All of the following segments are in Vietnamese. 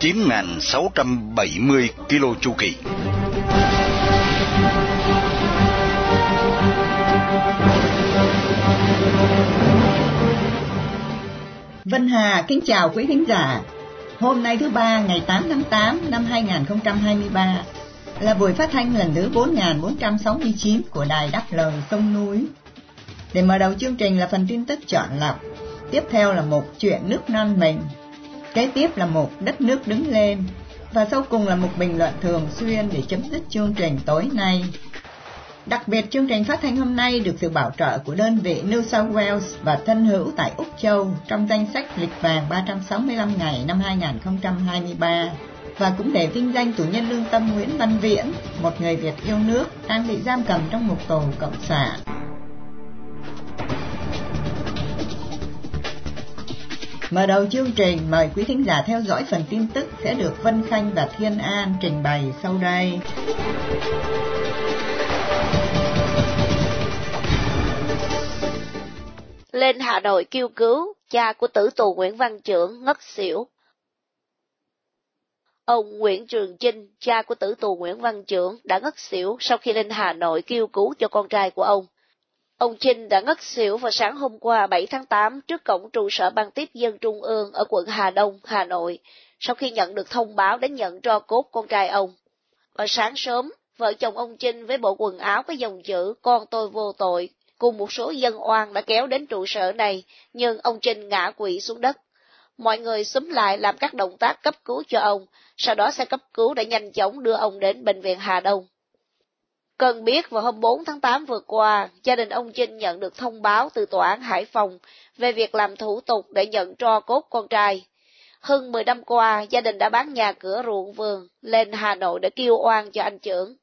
9.670 km chu kỳ. Vân Hà kính chào quý khán giả. Hôm nay thứ ba ngày 8 tháng 8 năm 2023 là buổi phát thanh lần thứ 4469 của Đài Đáp Lời Sông Núi. Để mở đầu chương trình là phần tin tức chọn lọc, tiếp theo là một chuyện nước non mình, kế tiếp là một đất nước đứng lên, và sau cùng là một bình luận thường xuyên để chấm dứt chương trình tối nay. Đặc biệt chương trình phát thanh hôm nay được sự bảo trợ của đơn vị New South Wales và thân hữu tại Úc Châu trong danh sách lịch vàng 365 ngày năm 2023 và cũng để vinh danh tù nhân lương tâm Nguyễn Văn Viễn, một người Việt yêu nước đang bị giam cầm trong một tù cộng sản. Mở đầu chương trình, mời quý thính giả theo dõi phần tin tức sẽ được Vân Khanh và Thiên An trình bày sau đây. Lên Hà Nội kêu cứu, cha của tử tù Nguyễn Văn Trưởng ngất xỉu. Ông Nguyễn Trường Chinh, cha của tử tù Nguyễn Văn Trưởng, đã ngất xỉu sau khi lên Hà Nội kêu cứu cho con trai của ông. Ông Trinh đã ngất xỉu vào sáng hôm qua 7 tháng 8 trước cổng trụ sở ban tiếp dân Trung ương ở quận Hà Đông, Hà Nội, sau khi nhận được thông báo đến nhận tro cốt con trai ông. Vào sáng sớm, vợ chồng ông Trinh với bộ quần áo có dòng chữ con tôi vô tội, cùng một số dân oan đã kéo đến trụ sở này, nhưng ông Trinh ngã quỵ xuống đất. Mọi người xúm lại làm các động tác cấp cứu cho ông, sau đó xe cấp cứu đã nhanh chóng đưa ông đến bệnh viện Hà Đông. Cần biết vào hôm 4 tháng 8 vừa qua, gia đình ông Trinh nhận được thông báo từ tòa án Hải Phòng về việc làm thủ tục để nhận tro cốt con trai. Hơn 10 năm qua, gia đình đã bán nhà cửa ruộng vườn lên Hà Nội để kêu oan cho anh trưởng.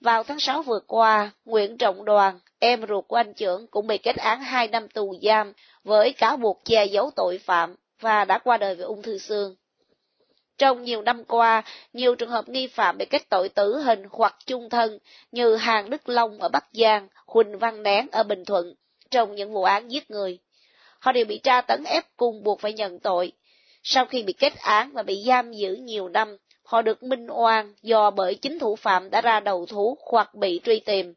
Vào tháng 6 vừa qua, Nguyễn Trọng Đoàn, em ruột của anh trưởng cũng bị kết án 2 năm tù giam với cáo buộc che giấu tội phạm và đã qua đời vì ung thư xương. Trong nhiều năm qua, nhiều trường hợp nghi phạm bị kết tội tử hình hoặc chung thân như Hàng Đức Long ở Bắc Giang, Huỳnh Văn Nén ở Bình Thuận, trong những vụ án giết người. Họ đều bị tra tấn ép cùng buộc phải nhận tội. Sau khi bị kết án và bị giam giữ nhiều năm, họ được minh oan do bởi chính thủ phạm đã ra đầu thú hoặc bị truy tìm.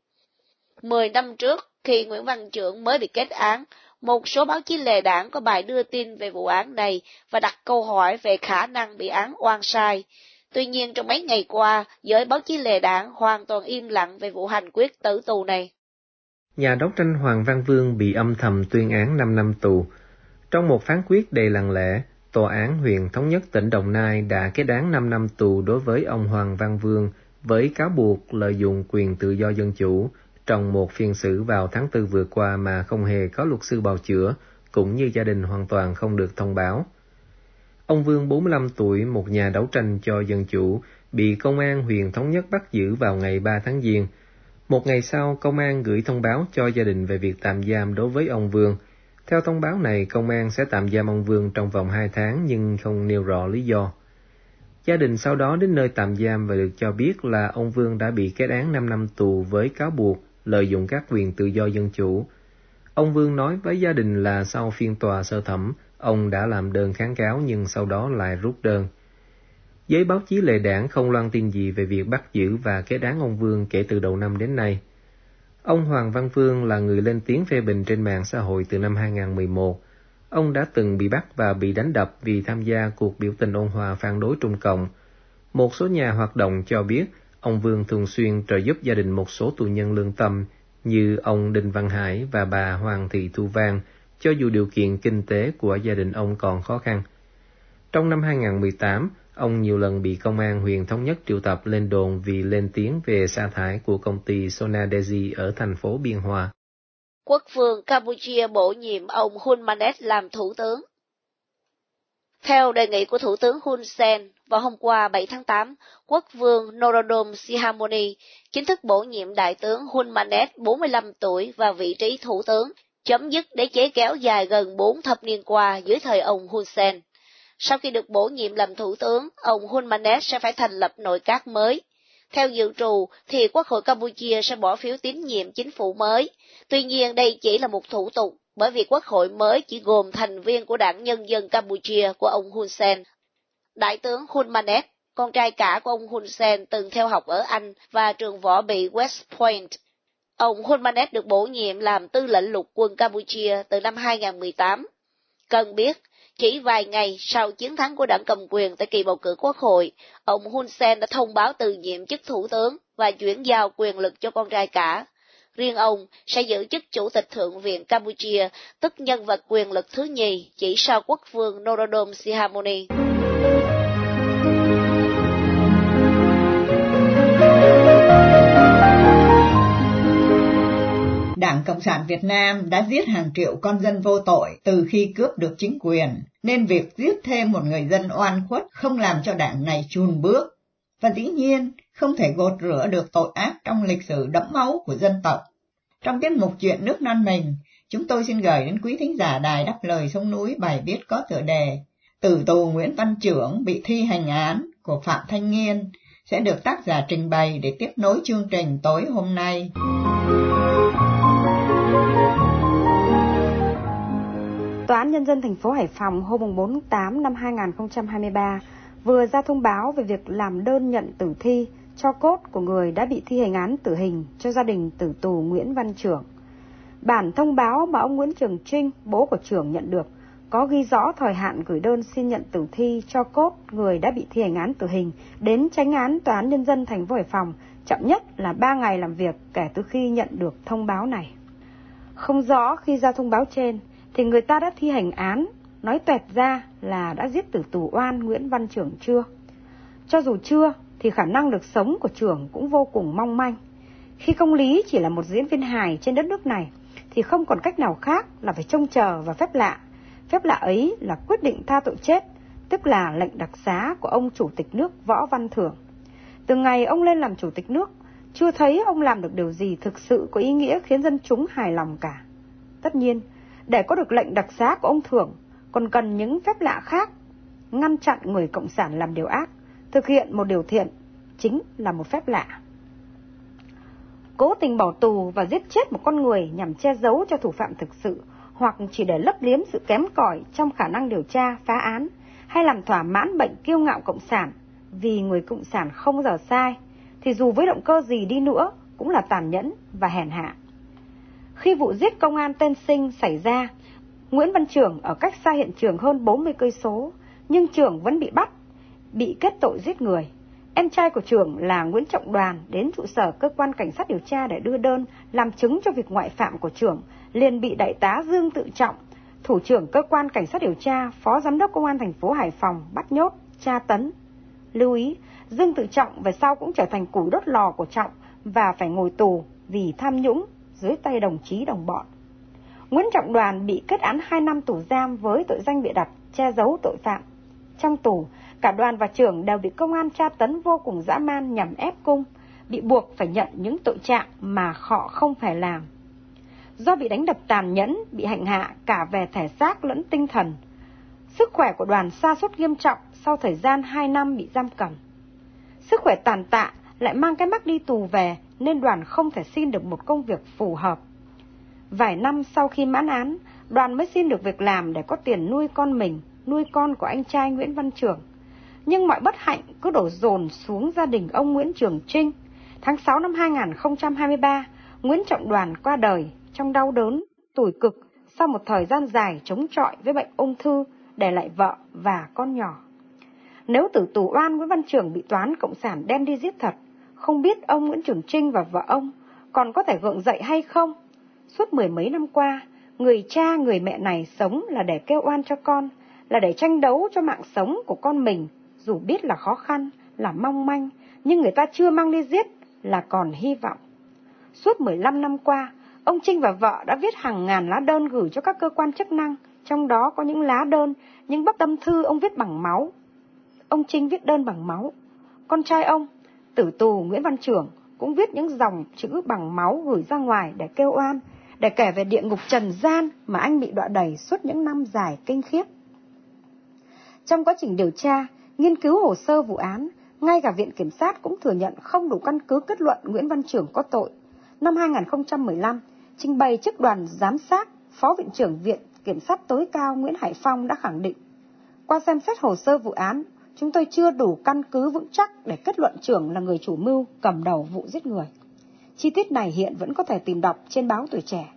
Mười năm trước, khi Nguyễn Văn Trưởng mới bị kết án, một số báo chí lề đảng có bài đưa tin về vụ án này và đặt câu hỏi về khả năng bị án oan sai. Tuy nhiên trong mấy ngày qua, giới báo chí lề đảng hoàn toàn im lặng về vụ hành quyết tử tù này. Nhà đấu tranh Hoàng Văn Vương bị âm thầm tuyên án 5 năm tù. Trong một phán quyết đầy lặng lẽ, Tòa án huyện Thống nhất tỉnh Đồng Nai đã kết án 5 năm tù đối với ông Hoàng Văn Vương với cáo buộc lợi dụng quyền tự do dân chủ trong một phiên xử vào tháng 4 vừa qua mà không hề có luật sư bào chữa, cũng như gia đình hoàn toàn không được thông báo. Ông Vương 45 tuổi, một nhà đấu tranh cho dân chủ, bị công an huyện Thống Nhất bắt giữ vào ngày 3 tháng Giêng. Một ngày sau, công an gửi thông báo cho gia đình về việc tạm giam đối với ông Vương. Theo thông báo này, công an sẽ tạm giam ông Vương trong vòng 2 tháng nhưng không nêu rõ lý do. Gia đình sau đó đến nơi tạm giam và được cho biết là ông Vương đã bị kết án 5 năm tù với cáo buộc lợi dụng các quyền tự do dân chủ. Ông Vương nói với gia đình là sau phiên tòa sơ thẩm, ông đã làm đơn kháng cáo nhưng sau đó lại rút đơn. Giới báo chí lệ đảng không loan tin gì về việc bắt giữ và kết án ông Vương kể từ đầu năm đến nay. Ông Hoàng Văn Vương là người lên tiếng phê bình trên mạng xã hội từ năm 2011. Ông đã từng bị bắt và bị đánh đập vì tham gia cuộc biểu tình ôn hòa phản đối Trung Cộng. Một số nhà hoạt động cho biết Ông Vương thường xuyên trợ giúp gia đình một số tù nhân lương tâm như ông Đinh Văn Hải và bà Hoàng Thị Thu Vang, cho dù điều kiện kinh tế của gia đình ông còn khó khăn. Trong năm 2018, ông nhiều lần bị công an huyện Thống Nhất triệu tập lên đồn vì lên tiếng về sa thải của công ty Sonadesi ở thành phố Biên Hòa. Quốc vương Campuchia bổ nhiệm ông Hun Manet làm thủ tướng. Theo đề nghị của Thủ tướng Hun Sen, vào hôm qua 7 tháng 8, quốc vương Norodom Sihamoni chính thức bổ nhiệm đại tướng Hun Manet 45 tuổi vào vị trí thủ tướng, chấm dứt đế chế kéo dài gần 4 thập niên qua dưới thời ông Hun Sen. Sau khi được bổ nhiệm làm thủ tướng, ông Hun Manet sẽ phải thành lập nội các mới. Theo dự trù, thì Quốc hội Campuchia sẽ bỏ phiếu tín nhiệm chính phủ mới. Tuy nhiên đây chỉ là một thủ tục, bởi vì Quốc hội mới chỉ gồm thành viên của Đảng Nhân dân Campuchia của ông Hun Sen. Đại tướng Hun Manet, con trai cả của ông Hun Sen từng theo học ở Anh và trường võ bị West Point. Ông Hun Manet được bổ nhiệm làm tư lệnh lục quân Campuchia từ năm 2018. Cần biết, chỉ vài ngày sau chiến thắng của đảng cầm quyền tại kỳ bầu cử quốc hội, ông Hun Sen đã thông báo từ nhiệm chức thủ tướng và chuyển giao quyền lực cho con trai cả. Riêng ông sẽ giữ chức Chủ tịch Thượng viện Campuchia, tức nhân vật quyền lực thứ nhì chỉ sau quốc vương Norodom Sihamoni. Đảng Cộng sản Việt Nam đã giết hàng triệu con dân vô tội từ khi cướp được chính quyền, nên việc giết thêm một người dân oan khuất không làm cho đảng này chùn bước. Và dĩ nhiên, không thể gột rửa được tội ác trong lịch sử đẫm máu của dân tộc. Trong tiết mục chuyện nước non mình, chúng tôi xin gửi đến quý thính giả đài đáp lời sông núi bài viết có tựa đề Tử tù Nguyễn Văn Trưởng bị thi hành án của Phạm Thanh Nghiên sẽ được tác giả trình bày để tiếp nối chương trình tối hôm nay. Tòa án Nhân dân thành phố Hải Phòng hôm 4 tháng 8 năm 2023 vừa ra thông báo về việc làm đơn nhận tử thi cho cốt của người đã bị thi hành án tử hình cho gia đình tử tù Nguyễn Văn Trưởng. Bản thông báo mà ông Nguyễn Trường Trinh, bố của trưởng nhận được, có ghi rõ thời hạn gửi đơn xin nhận tử thi cho cốt người đã bị thi hành án tử hình đến tránh án Tòa án Nhân dân thành phố Hải Phòng chậm nhất là 3 ngày làm việc kể từ khi nhận được thông báo này. Không rõ khi ra thông báo trên thì người ta đã thi hành án, nói tuẹt ra là đã giết tử tù oan Nguyễn Văn Trưởng chưa. Cho dù chưa thì khả năng được sống của trưởng cũng vô cùng mong manh. Khi công lý chỉ là một diễn viên hài trên đất nước này thì không còn cách nào khác là phải trông chờ và phép lạ. Phép lạ ấy là quyết định tha tội chết, tức là lệnh đặc xá của ông Chủ tịch nước Võ Văn Thưởng. Từ ngày ông lên làm Chủ tịch nước, chưa thấy ông làm được điều gì thực sự có ý nghĩa khiến dân chúng hài lòng cả. Tất nhiên, để có được lệnh đặc xá của ông Thưởng, còn cần những phép lạ khác, ngăn chặn người Cộng sản làm điều ác, thực hiện một điều thiện, chính là một phép lạ. Cố tình bỏ tù và giết chết một con người nhằm che giấu cho thủ phạm thực sự, hoặc chỉ để lấp liếm sự kém cỏi trong khả năng điều tra, phá án, hay làm thỏa mãn bệnh kiêu ngạo Cộng sản, vì người Cộng sản không giờ sai, thì dù với động cơ gì đi nữa cũng là tàn nhẫn và hèn hạ. Khi vụ giết công an tên Sinh xảy ra, Nguyễn Văn Trưởng ở cách xa hiện trường hơn 40 cây số, nhưng Trưởng vẫn bị bắt, bị kết tội giết người. Em trai của Trưởng là Nguyễn Trọng Đoàn đến trụ sở cơ quan cảnh sát điều tra để đưa đơn làm chứng cho việc ngoại phạm của Trưởng, liền bị đại tá Dương Tự Trọng, thủ trưởng cơ quan cảnh sát điều tra, phó giám đốc công an thành phố Hải Phòng bắt nhốt, tra tấn. Lưu ý, Dương Tự Trọng về sau cũng trở thành củi đốt lò của Trọng và phải ngồi tù vì tham nhũng dưới tay đồng chí đồng bọn. Nguyễn Trọng Đoàn bị kết án 2 năm tù giam với tội danh bị đặt, che giấu tội phạm. Trong tù, cả đoàn và trưởng đều bị công an tra tấn vô cùng dã man nhằm ép cung, bị buộc phải nhận những tội trạng mà họ không phải làm. Do bị đánh đập tàn nhẫn, bị hành hạ cả về thể xác lẫn tinh thần, sức khỏe của đoàn sa sút nghiêm trọng sau thời gian 2 năm bị giam cầm. Sức khỏe tàn tạ lại mang cái mắc đi tù về nên đoàn không thể xin được một công việc phù hợp. Vài năm sau khi mãn án, đoàn mới xin được việc làm để có tiền nuôi con mình, nuôi con của anh trai Nguyễn Văn Trường. Nhưng mọi bất hạnh cứ đổ dồn xuống gia đình ông Nguyễn Trường Trinh. Tháng 6 năm 2023, Nguyễn Trọng Đoàn qua đời trong đau đớn, tủi cực sau một thời gian dài chống chọi với bệnh ung thư để lại vợ và con nhỏ. Nếu tử tù oan Nguyễn Văn Trường bị toán Cộng sản đem đi giết thật, không biết ông Nguyễn Trường Trinh và vợ ông còn có thể gượng dậy hay không? Suốt mười mấy năm qua, người cha người mẹ này sống là để kêu oan cho con, là để tranh đấu cho mạng sống của con mình, dù biết là khó khăn, là mong manh, nhưng người ta chưa mang đi giết là còn hy vọng. Suốt 15 năm qua, ông Trinh và vợ đã viết hàng ngàn lá đơn gửi cho các cơ quan chức năng, trong đó có những lá đơn, những bức tâm thư ông viết bằng máu. Ông Trinh viết đơn bằng máu. Con trai ông, tử tù Nguyễn Văn Trưởng, cũng viết những dòng chữ bằng máu gửi ra ngoài để kêu oan, để kể về địa ngục trần gian mà anh bị đọa đầy suốt những năm dài kinh khiếp. Trong quá trình điều tra, nghiên cứu hồ sơ vụ án, ngay cả Viện Kiểm sát cũng thừa nhận không đủ căn cứ kết luận Nguyễn Văn Trưởng có tội. Năm 2015, trình bày trước đoàn giám sát, Phó Viện trưởng Viện Kiểm sát tối cao Nguyễn Hải Phong đã khẳng định, qua xem xét hồ sơ vụ án, chúng tôi chưa đủ căn cứ vững chắc để kết luận trưởng là người chủ mưu cầm đầu vụ giết người. Chi tiết này hiện vẫn có thể tìm đọc trên báo Tuổi Trẻ.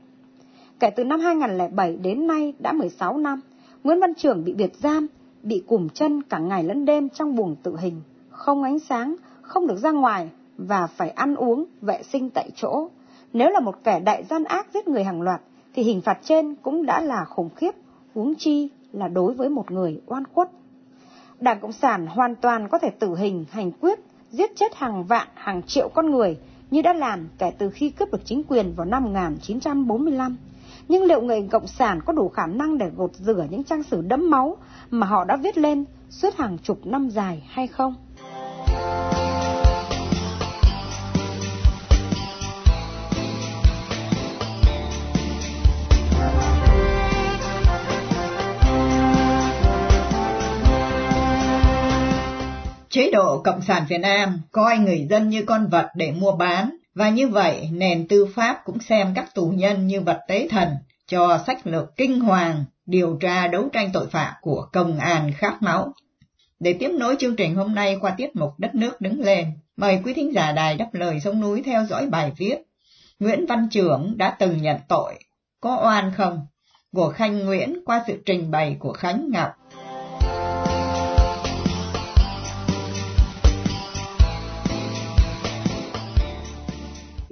Kể từ năm 2007 đến nay đã 16 năm, Nguyễn Văn Trưởng bị biệt giam, bị cùm chân cả ngày lẫn đêm trong buồng tự hình, không ánh sáng, không được ra ngoài và phải ăn uống, vệ sinh tại chỗ. Nếu là một kẻ đại gian ác giết người hàng loạt, thì hình phạt trên cũng đã là khủng khiếp, huống chi là đối với một người oan khuất. Đảng Cộng sản hoàn toàn có thể tử hình, hành quyết, giết chết hàng vạn, hàng triệu con người như đã làm kể từ khi cướp được chính quyền vào năm 1945. Nhưng liệu người Cộng sản có đủ khả năng để gột rửa những trang sử đẫm máu mà họ đã viết lên suốt hàng chục năm dài hay không? Chế độ Cộng sản Việt Nam coi người dân như con vật để mua bán, và như vậy nền tư pháp cũng xem các tù nhân như vật tế thần cho sách lược kinh hoàng điều tra đấu tranh tội phạm của công an khát máu. Để tiếp nối chương trình hôm nay qua tiết mục Đất nước đứng lên, mời quý thính giả đài đáp lời sông núi theo dõi bài viết Nguyễn Văn Trưởng đã từng nhận tội, có oan không? của Khanh Nguyễn qua sự trình bày của Khánh Ngọc.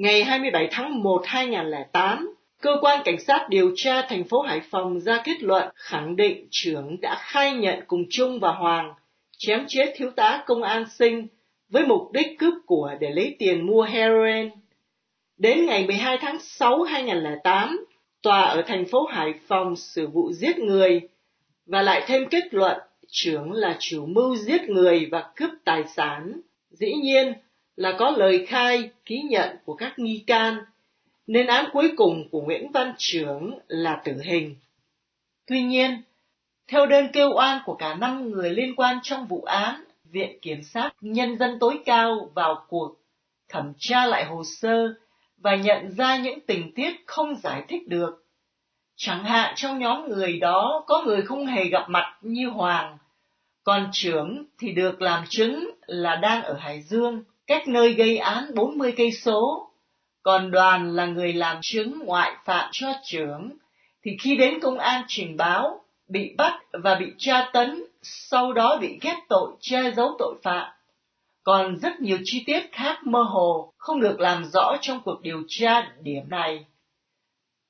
Ngày 27 tháng 1 2008, Cơ quan Cảnh sát điều tra thành phố Hải Phòng ra kết luận khẳng định trưởng đã khai nhận cùng Trung và Hoàng chém chết thiếu tá công an sinh với mục đích cướp của để lấy tiền mua heroin. Đến ngày 12 tháng 6 2008, tòa ở thành phố Hải Phòng xử vụ giết người và lại thêm kết luận trưởng là chủ mưu giết người và cướp tài sản. Dĩ nhiên là có lời khai, ký nhận của các nghi can, nên án cuối cùng của Nguyễn Văn Trưởng là tử hình. Tuy nhiên, theo đơn kêu oan của cả năm người liên quan trong vụ án, Viện Kiểm sát Nhân dân tối cao vào cuộc thẩm tra lại hồ sơ và nhận ra những tình tiết không giải thích được. Chẳng hạn trong nhóm người đó có người không hề gặp mặt như Hoàng, còn trưởng thì được làm chứng là đang ở Hải Dương, cách nơi gây án 40 cây số. Còn đoàn là người làm chứng ngoại phạm cho trưởng, thì khi đến công an trình báo, bị bắt và bị tra tấn, sau đó bị ghép tội che giấu tội phạm. Còn rất nhiều chi tiết khác mơ hồ không được làm rõ trong cuộc điều tra điểm này.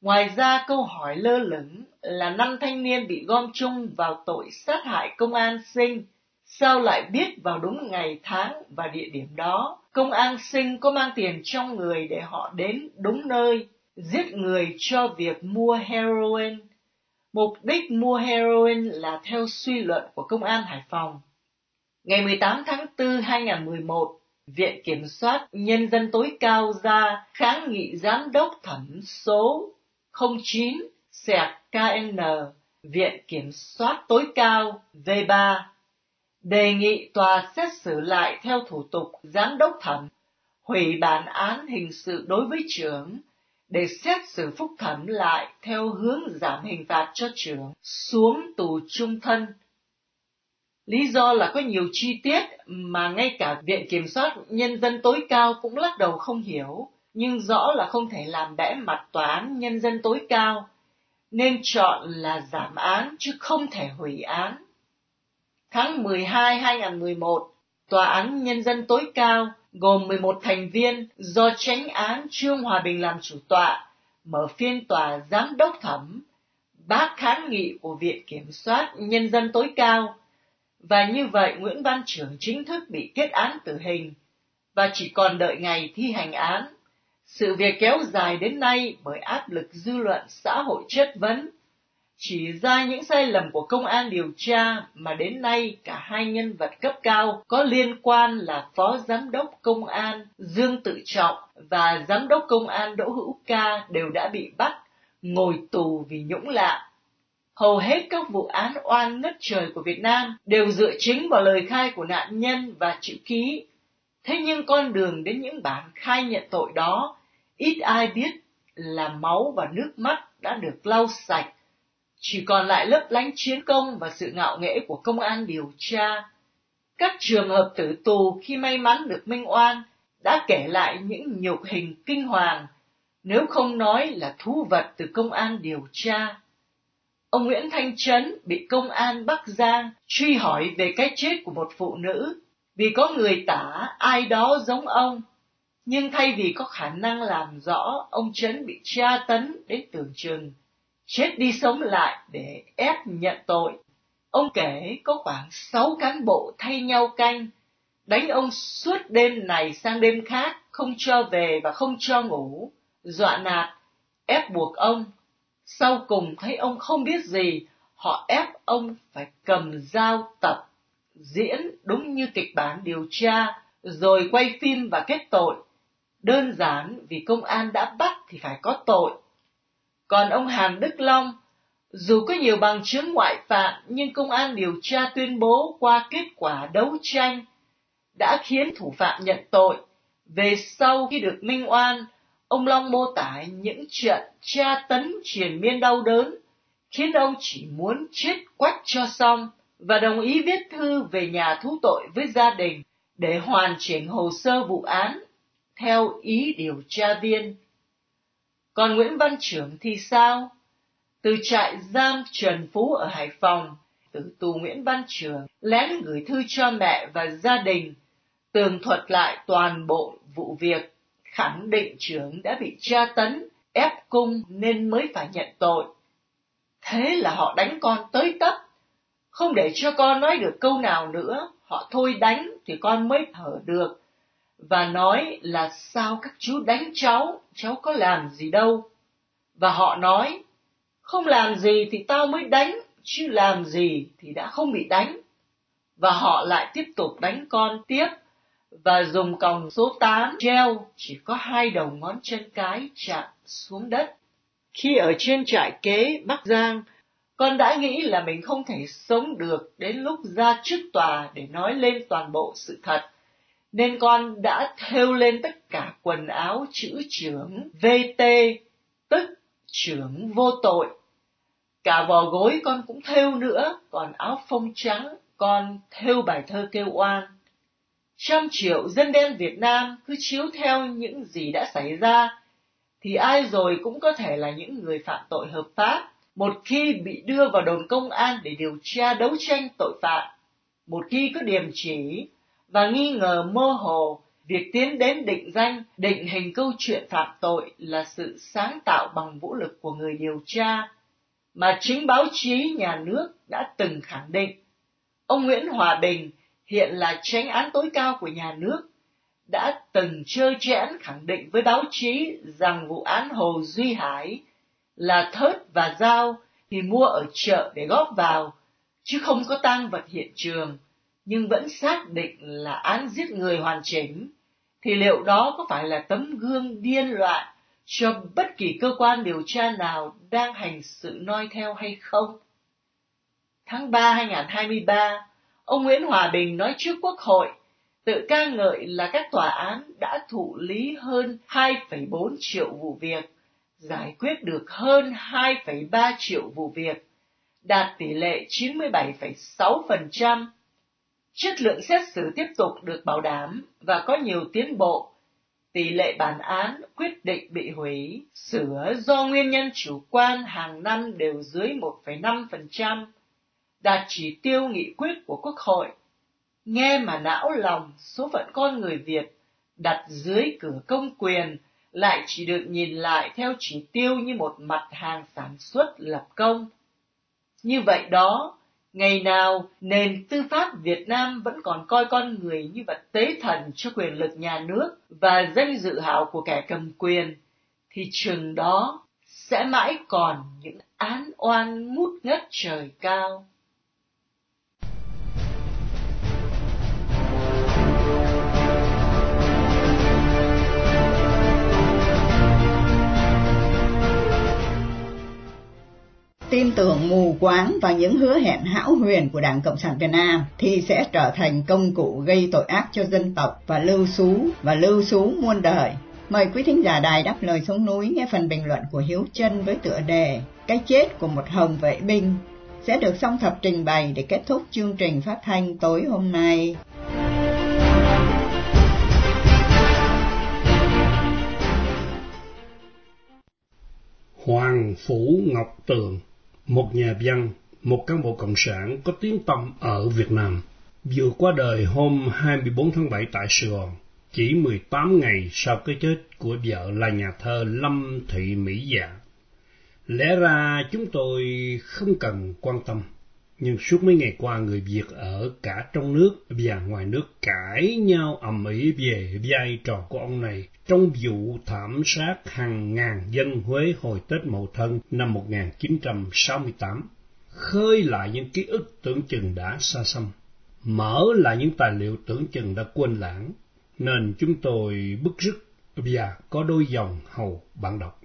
Ngoài ra câu hỏi lơ lửng là năm thanh niên bị gom chung vào tội sát hại công an sinh, sao lại biết vào đúng ngày tháng và địa điểm đó, công an sinh có mang tiền trong người để họ đến đúng nơi, giết người cho việc mua heroin. Mục đích mua heroin là theo suy luận của công an Hải Phòng. Ngày 18 tháng 4 2011, Viện Kiểm soát Nhân dân tối cao ra kháng nghị giám đốc thẩm số 09 sẹt KN Viện Kiểm soát tối cao V3 đề nghị tòa xét xử lại theo thủ tục giám đốc thẩm hủy bản án hình sự đối với trưởng để xét xử phúc thẩm lại theo hướng giảm hình phạt cho trưởng xuống tù trung thân. Lý do là có nhiều chi tiết mà ngay cả Viện Kiểm soát Nhân dân tối cao cũng lắc đầu không hiểu, nhưng rõ là không thể làm bẽ mặt tòa án nhân dân tối cao, nên chọn là giảm án chứ không thể hủy án. Tháng 12 2011, Tòa án Nhân dân tối cao gồm 11 thành viên do tránh án Trương Hòa Bình làm chủ tọa, mở phiên tòa giám đốc thẩm, bác kháng nghị của Viện Kiểm soát Nhân dân tối cao. Và như vậy Nguyễn Văn Trưởng chính thức bị kết án tử hình và chỉ còn đợi ngày thi hành án. Sự việc kéo dài đến nay bởi áp lực dư luận xã hội chất vấn chỉ ra những sai lầm của công an điều tra mà đến nay cả hai nhân vật cấp cao có liên quan là Phó Giám đốc Công an Dương Tự Trọng và Giám đốc Công an Đỗ Hữu Ca đều đã bị bắt, ngồi tù vì nhũng lạ. Hầu hết các vụ án oan ngất trời của Việt Nam đều dựa chính vào lời khai của nạn nhân và chữ ký. Thế nhưng con đường đến những bản khai nhận tội đó, ít ai biết là máu và nước mắt đã được lau sạch chỉ còn lại lấp lánh chiến công và sự ngạo nghễ của công an điều tra. Các trường hợp tử tù khi may mắn được minh oan đã kể lại những nhục hình kinh hoàng, nếu không nói là thú vật từ công an điều tra. Ông Nguyễn Thanh Trấn bị công an Bắc Giang truy hỏi về cái chết của một phụ nữ vì có người tả ai đó giống ông. Nhưng thay vì có khả năng làm rõ, ông Trấn bị tra tấn đến tưởng chừng chết đi sống lại để ép nhận tội. Ông kể có khoảng sáu cán bộ thay nhau canh, đánh ông suốt đêm này sang đêm khác, không cho về và không cho ngủ, dọa nạt, ép buộc ông. Sau cùng thấy ông không biết gì, họ ép ông phải cầm dao tập, diễn đúng như kịch bản điều tra, rồi quay phim và kết tội. Đơn giản vì công an đã bắt thì phải có tội, còn ông Hàn Đức Long, dù có nhiều bằng chứng ngoại phạm nhưng công an điều tra tuyên bố qua kết quả đấu tranh đã khiến thủ phạm nhận tội. Về sau khi được minh oan, ông Long mô tả những trận tra tấn triền miên đau đớn, khiến ông chỉ muốn chết quách cho xong và đồng ý viết thư về nhà thú tội với gia đình để hoàn chỉnh hồ sơ vụ án theo ý điều tra viên. Còn Nguyễn Văn Trưởng thì sao? Từ trại giam Trần Phú ở Hải Phòng, tử tù Nguyễn Văn Trưởng lén gửi thư cho mẹ và gia đình, tường thuật lại toàn bộ vụ việc, khẳng định trưởng đã bị tra tấn, ép cung nên mới phải nhận tội. Thế là họ đánh con tới tấp, không để cho con nói được câu nào nữa, họ thôi đánh thì con mới thở được và nói là sao các chú đánh cháu, cháu có làm gì đâu. Và họ nói, không làm gì thì tao mới đánh, chứ làm gì thì đã không bị đánh. Và họ lại tiếp tục đánh con tiếp, và dùng còng số 8 treo chỉ có hai đầu ngón chân cái chạm xuống đất. Khi ở trên trại kế Bắc Giang, con đã nghĩ là mình không thể sống được đến lúc ra trước tòa để nói lên toàn bộ sự thật nên con đã thêu lên tất cả quần áo chữ trưởng VT, tức trưởng vô tội. Cả vò gối con cũng thêu nữa, còn áo phông trắng con thêu bài thơ kêu oan. Trăm triệu dân đen Việt Nam cứ chiếu theo những gì đã xảy ra, thì ai rồi cũng có thể là những người phạm tội hợp pháp, một khi bị đưa vào đồn công an để điều tra đấu tranh tội phạm, một khi có điểm chỉ và nghi ngờ mơ hồ việc tiến đến định danh, định hình câu chuyện phạm tội là sự sáng tạo bằng vũ lực của người điều tra, mà chính báo chí nhà nước đã từng khẳng định. Ông Nguyễn Hòa Bình, hiện là tránh án tối cao của nhà nước, đã từng trơ trẽn khẳng định với báo chí rằng vụ án Hồ Duy Hải là thớt và dao thì mua ở chợ để góp vào, chứ không có tang vật hiện trường nhưng vẫn xác định là án giết người hoàn chỉnh, thì liệu đó có phải là tấm gương điên loạn cho bất kỳ cơ quan điều tra nào đang hành sự noi theo hay không? Tháng 3 2023, ông Nguyễn Hòa Bình nói trước Quốc hội, tự ca ngợi là các tòa án đã thụ lý hơn 2,4 triệu vụ việc, giải quyết được hơn 2,3 triệu vụ việc, đạt tỷ lệ 97,6%, chất lượng xét xử tiếp tục được bảo đảm và có nhiều tiến bộ. Tỷ lệ bản án quyết định bị hủy, sửa do nguyên nhân chủ quan hàng năm đều dưới 1,5%, đạt chỉ tiêu nghị quyết của Quốc hội. Nghe mà não lòng số phận con người Việt đặt dưới cửa công quyền lại chỉ được nhìn lại theo chỉ tiêu như một mặt hàng sản xuất lập công. Như vậy đó, Ngày nào nền tư pháp Việt Nam vẫn còn coi con người như vật tế thần cho quyền lực nhà nước và danh dự hảo của kẻ cầm quyền, thì chừng đó sẽ mãi còn những án oan ngút ngất trời cao. Tin tưởng mù quáng vào những hứa hẹn hão huyền của Đảng Cộng sản Việt Nam thì sẽ trở thành công cụ gây tội ác cho dân tộc và lưu xú và lưu xú muôn đời. Mời quý thính giả đài đáp lời xuống núi nghe phần bình luận của Hiếu Trân với tựa đề Cái chết của một hồng vệ binh sẽ được song thập trình bày để kết thúc chương trình phát thanh tối hôm nay. Hoàng Phủ Ngọc Tường một nhà văn, một cán bộ cộng sản có tiếng tăm ở Việt Nam, vừa qua đời hôm 24 tháng 7 tại Sài Gòn, chỉ 18 ngày sau cái chết của vợ là nhà thơ Lâm Thị Mỹ Dạ. Lẽ ra chúng tôi không cần quan tâm, nhưng suốt mấy ngày qua người Việt ở cả trong nước và ngoài nước cãi nhau ầm ĩ về vai trò của ông này trong vụ thảm sát hàng ngàn dân Huế hồi Tết Mậu Thân năm 1968, khơi lại những ký ức tưởng chừng đã xa xăm, mở lại những tài liệu tưởng chừng đã quên lãng, nên chúng tôi bức rứt và có đôi dòng hầu bạn đọc.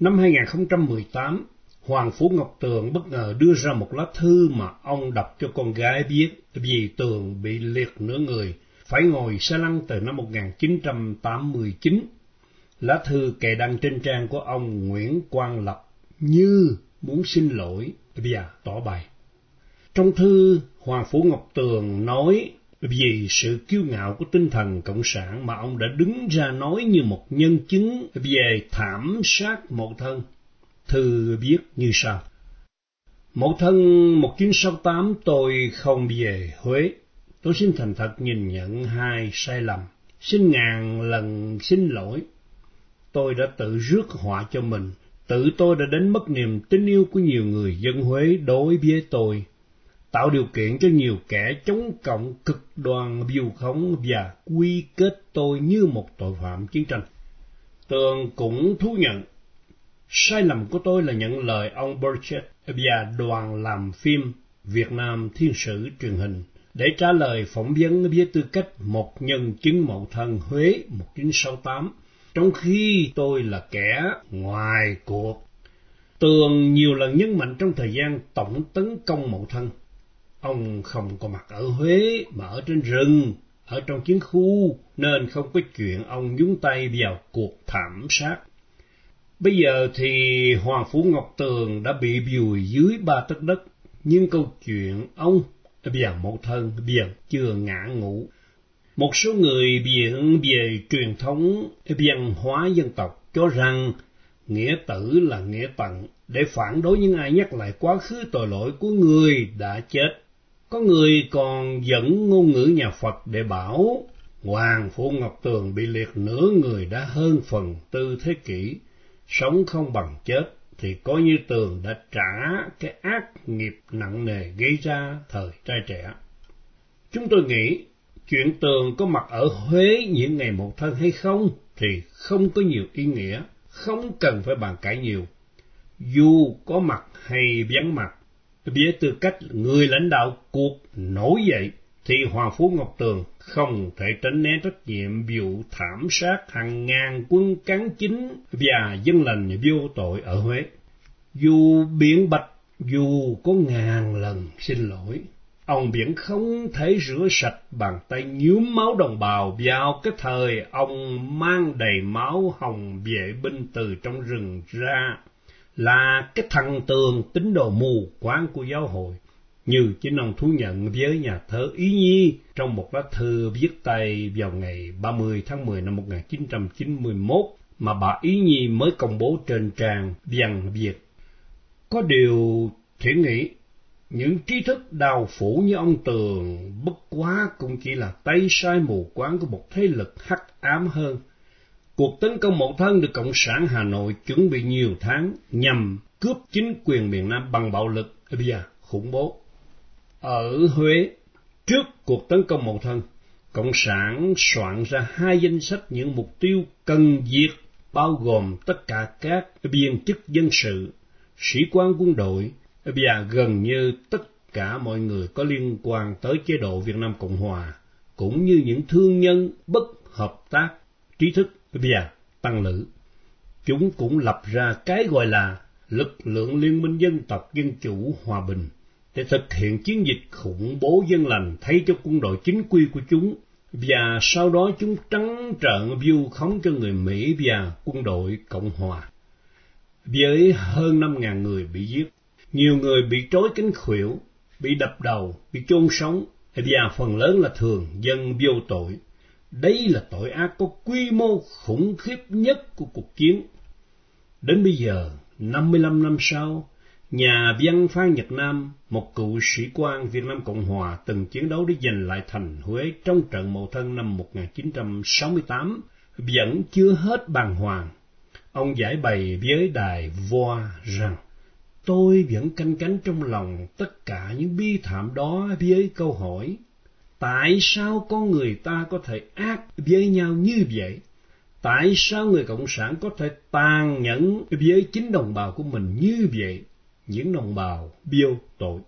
Năm 2018, Hoàng Phú Ngọc Tường bất ngờ đưa ra một lá thư mà ông đọc cho con gái biết vì Tường bị liệt nửa người, phải ngồi xe lăn từ năm 1989. Lá thư kề đăng trên trang của ông Nguyễn Quang Lập như muốn xin lỗi và tỏ bày. Trong thư, Hoàng Phú Ngọc Tường nói vì sự kiêu ngạo của tinh thần cộng sản mà ông đã đứng ra nói như một nhân chứng về thảm sát một thân Thư viết như sau. một thân 1968 tôi không về Huế. Tôi xin thành thật nhìn nhận hai sai lầm. Xin ngàn lần xin lỗi. Tôi đã tự rước họa cho mình. Tự tôi đã đánh mất niềm tin yêu của nhiều người dân Huế đối với tôi. Tạo điều kiện cho nhiều kẻ chống cộng cực đoan biêu khống và quy kết tôi như một tội phạm chiến tranh. Tường cũng thú nhận Sai lầm của tôi là nhận lời ông Burchett và đoàn làm phim Việt Nam Thiên Sử truyền hình để trả lời phỏng vấn với tư cách một nhân chứng mậu thân Huế 1968, trong khi tôi là kẻ ngoài cuộc. Tường nhiều lần nhấn mạnh trong thời gian tổng tấn công mậu thân. Ông không có mặt ở Huế mà ở trên rừng, ở trong chiến khu, nên không có chuyện ông nhúng tay vào cuộc thảm sát Bây giờ thì Hoàng Phủ Ngọc Tường đã bị vùi dưới ba tấc đất, nhưng câu chuyện ông và mẫu thân biển chưa ngã ngủ. Một số người biển về truyền thống văn hóa dân tộc cho rằng nghĩa tử là nghĩa tận để phản đối những ai nhắc lại quá khứ tội lỗi của người đã chết. Có người còn dẫn ngôn ngữ nhà Phật để bảo Hoàng Phủ Ngọc Tường bị liệt nửa người đã hơn phần tư thế kỷ sống không bằng chết thì coi như tường đã trả cái ác nghiệp nặng nề gây ra thời trai trẻ. Chúng tôi nghĩ chuyện tường có mặt ở Huế những ngày một thân hay không thì không có nhiều ý nghĩa, không cần phải bàn cãi nhiều. Dù có mặt hay vắng mặt, với tư cách người lãnh đạo cuộc nổi dậy thì Hoàng Phú Ngọc Tường không thể tránh né trách nhiệm vụ thảm sát hàng ngàn quân cán chính và dân lành vô tội ở Huế. Dù biện bạch, dù có ngàn lần xin lỗi, ông vẫn không thể rửa sạch bàn tay nhuốm máu đồng bào vào cái thời ông mang đầy máu hồng vệ binh từ trong rừng ra, là cái thằng tường tín đồ mù quáng của giáo hội như chính ông thú nhận với nhà thơ Ý Nhi trong một lá thư viết tay vào ngày 30 tháng 10 năm 1991 mà bà Ý Nhi mới công bố trên trang Văn Việt. Có điều thiện nghĩ, những trí thức đào phủ như ông Tường bất quá cũng chỉ là tay sai mù quáng của một thế lực hắc ám hơn. Cuộc tấn công một thân được Cộng sản Hà Nội chuẩn bị nhiều tháng nhằm cướp chính quyền miền Nam bằng bạo lực và khủng bố. Ở Huế, trước cuộc tấn công Mậu Thân, Cộng sản soạn ra hai danh sách những mục tiêu cần diệt, bao gồm tất cả các biên chức dân sự, sĩ quan quân đội và gần như tất cả mọi người có liên quan tới chế độ Việt Nam Cộng Hòa, cũng như những thương nhân bất hợp tác, trí thức và tăng lữ. Chúng cũng lập ra cái gọi là lực lượng liên minh dân tộc dân chủ hòa bình để thực hiện chiến dịch khủng bố dân lành thay cho quân đội chính quy của chúng và sau đó chúng trắng trợn vu khống cho người Mỹ và quân đội Cộng Hòa. Với hơn 5.000 người bị giết, nhiều người bị trói cánh khuỷu, bị đập đầu, bị chôn sống, và phần lớn là thường dân vô tội. Đây là tội ác có quy mô khủng khiếp nhất của cuộc chiến. Đến bây giờ, 55 năm sau, nhà văn Phan Nhật Nam, một cựu sĩ quan Việt Nam Cộng Hòa từng chiến đấu để giành lại thành Huế trong trận Mậu Thân năm 1968, vẫn chưa hết bàng hoàng. Ông giải bày với đài Voa rằng, tôi vẫn canh cánh trong lòng tất cả những bi thảm đó với câu hỏi, tại sao con người ta có thể ác với nhau như vậy? Tại sao người Cộng sản có thể tàn nhẫn với chính đồng bào của mình như vậy? Những đồng bào biêu tội.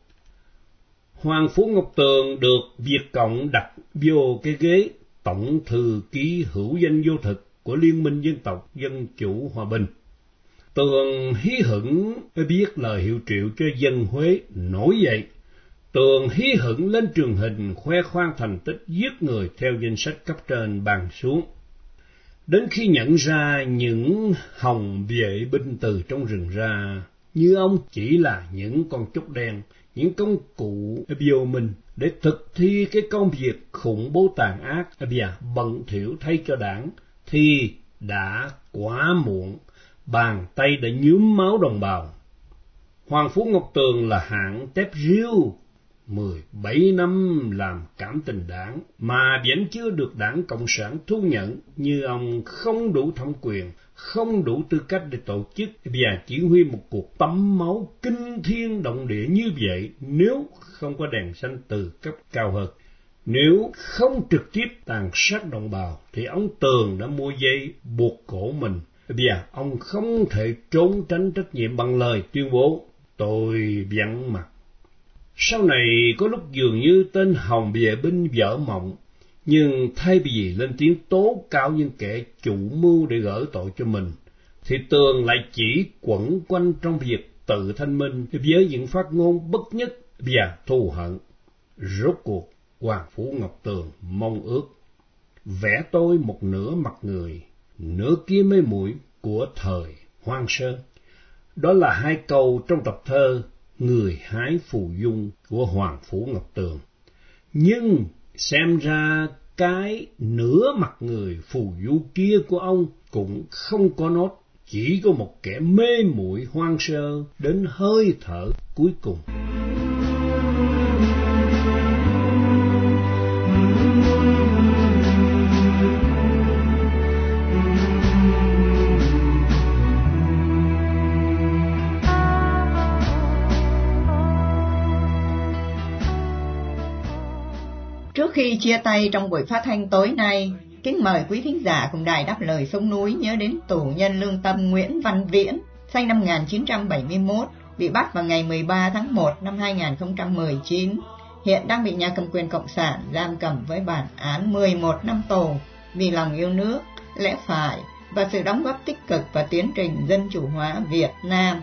Hoàng Phú Ngọc Tường được Việt Cộng đặt vô cái ghế tổng thư ký hữu danh vô thực của Liên minh Dân tộc Dân chủ Hòa bình. Tường hí hửng biết lời hiệu triệu cho dân Huế nổi dậy. Tường hí hửng lên trường hình khoe khoang thành tích giết người theo danh sách cấp trên bàn xuống. Đến khi nhận ra những hồng vệ binh từ trong rừng ra, như ông chỉ là những con chốt đen, những công cụ biểu mình để thực thi cái công việc khủng bố tàn ác. Và bận thiểu thay cho đảng, thì đã quá muộn, bàn tay đã nhuốm máu đồng bào. Hoàng Phú Ngọc Tường là hạng tép riêu 17 năm làm cảm tình đảng mà vẫn chưa được đảng Cộng sản thu nhận như ông không đủ thẩm quyền, không đủ tư cách để tổ chức. Và chỉ huy một cuộc tắm máu kinh thiên động địa như vậy nếu không có đèn xanh từ cấp cao hơn. Nếu không trực tiếp tàn sát đồng bào thì ông Tường đã mua dây buộc cổ mình. Và ông không thể trốn tránh trách nhiệm bằng lời tuyên bố tôi vắng mặt. Sau này có lúc dường như tên Hồng về binh vỡ mộng, nhưng thay vì lên tiếng tố cáo những kẻ chủ mưu để gỡ tội cho mình, thì Tường lại chỉ quẩn quanh trong việc tự thanh minh với những phát ngôn bất nhất và thù hận. Rốt cuộc, Hoàng Phú Ngọc Tường mong ước vẽ tôi một nửa mặt người, nửa kia mê mũi của thời hoang sơ. Đó là hai câu trong tập thơ người hái phù dung của Hoàng Phủ Ngọc Tường. Nhưng xem ra cái nửa mặt người phù du kia của ông cũng không có nốt, chỉ có một kẻ mê muội hoang sơ đến hơi thở cuối cùng. Trước khi chia tay trong buổi phát thanh tối nay, kính mời quý thính giả cùng đài đáp lời sông núi nhớ đến tù nhân lương tâm Nguyễn Văn Viễn, sinh năm 1971, bị bắt vào ngày 13 tháng 1 năm 2019. Hiện đang bị nhà cầm quyền Cộng sản giam cầm với bản án 11 năm tù vì lòng yêu nước, lẽ phải và sự đóng góp tích cực vào tiến trình dân chủ hóa Việt Nam.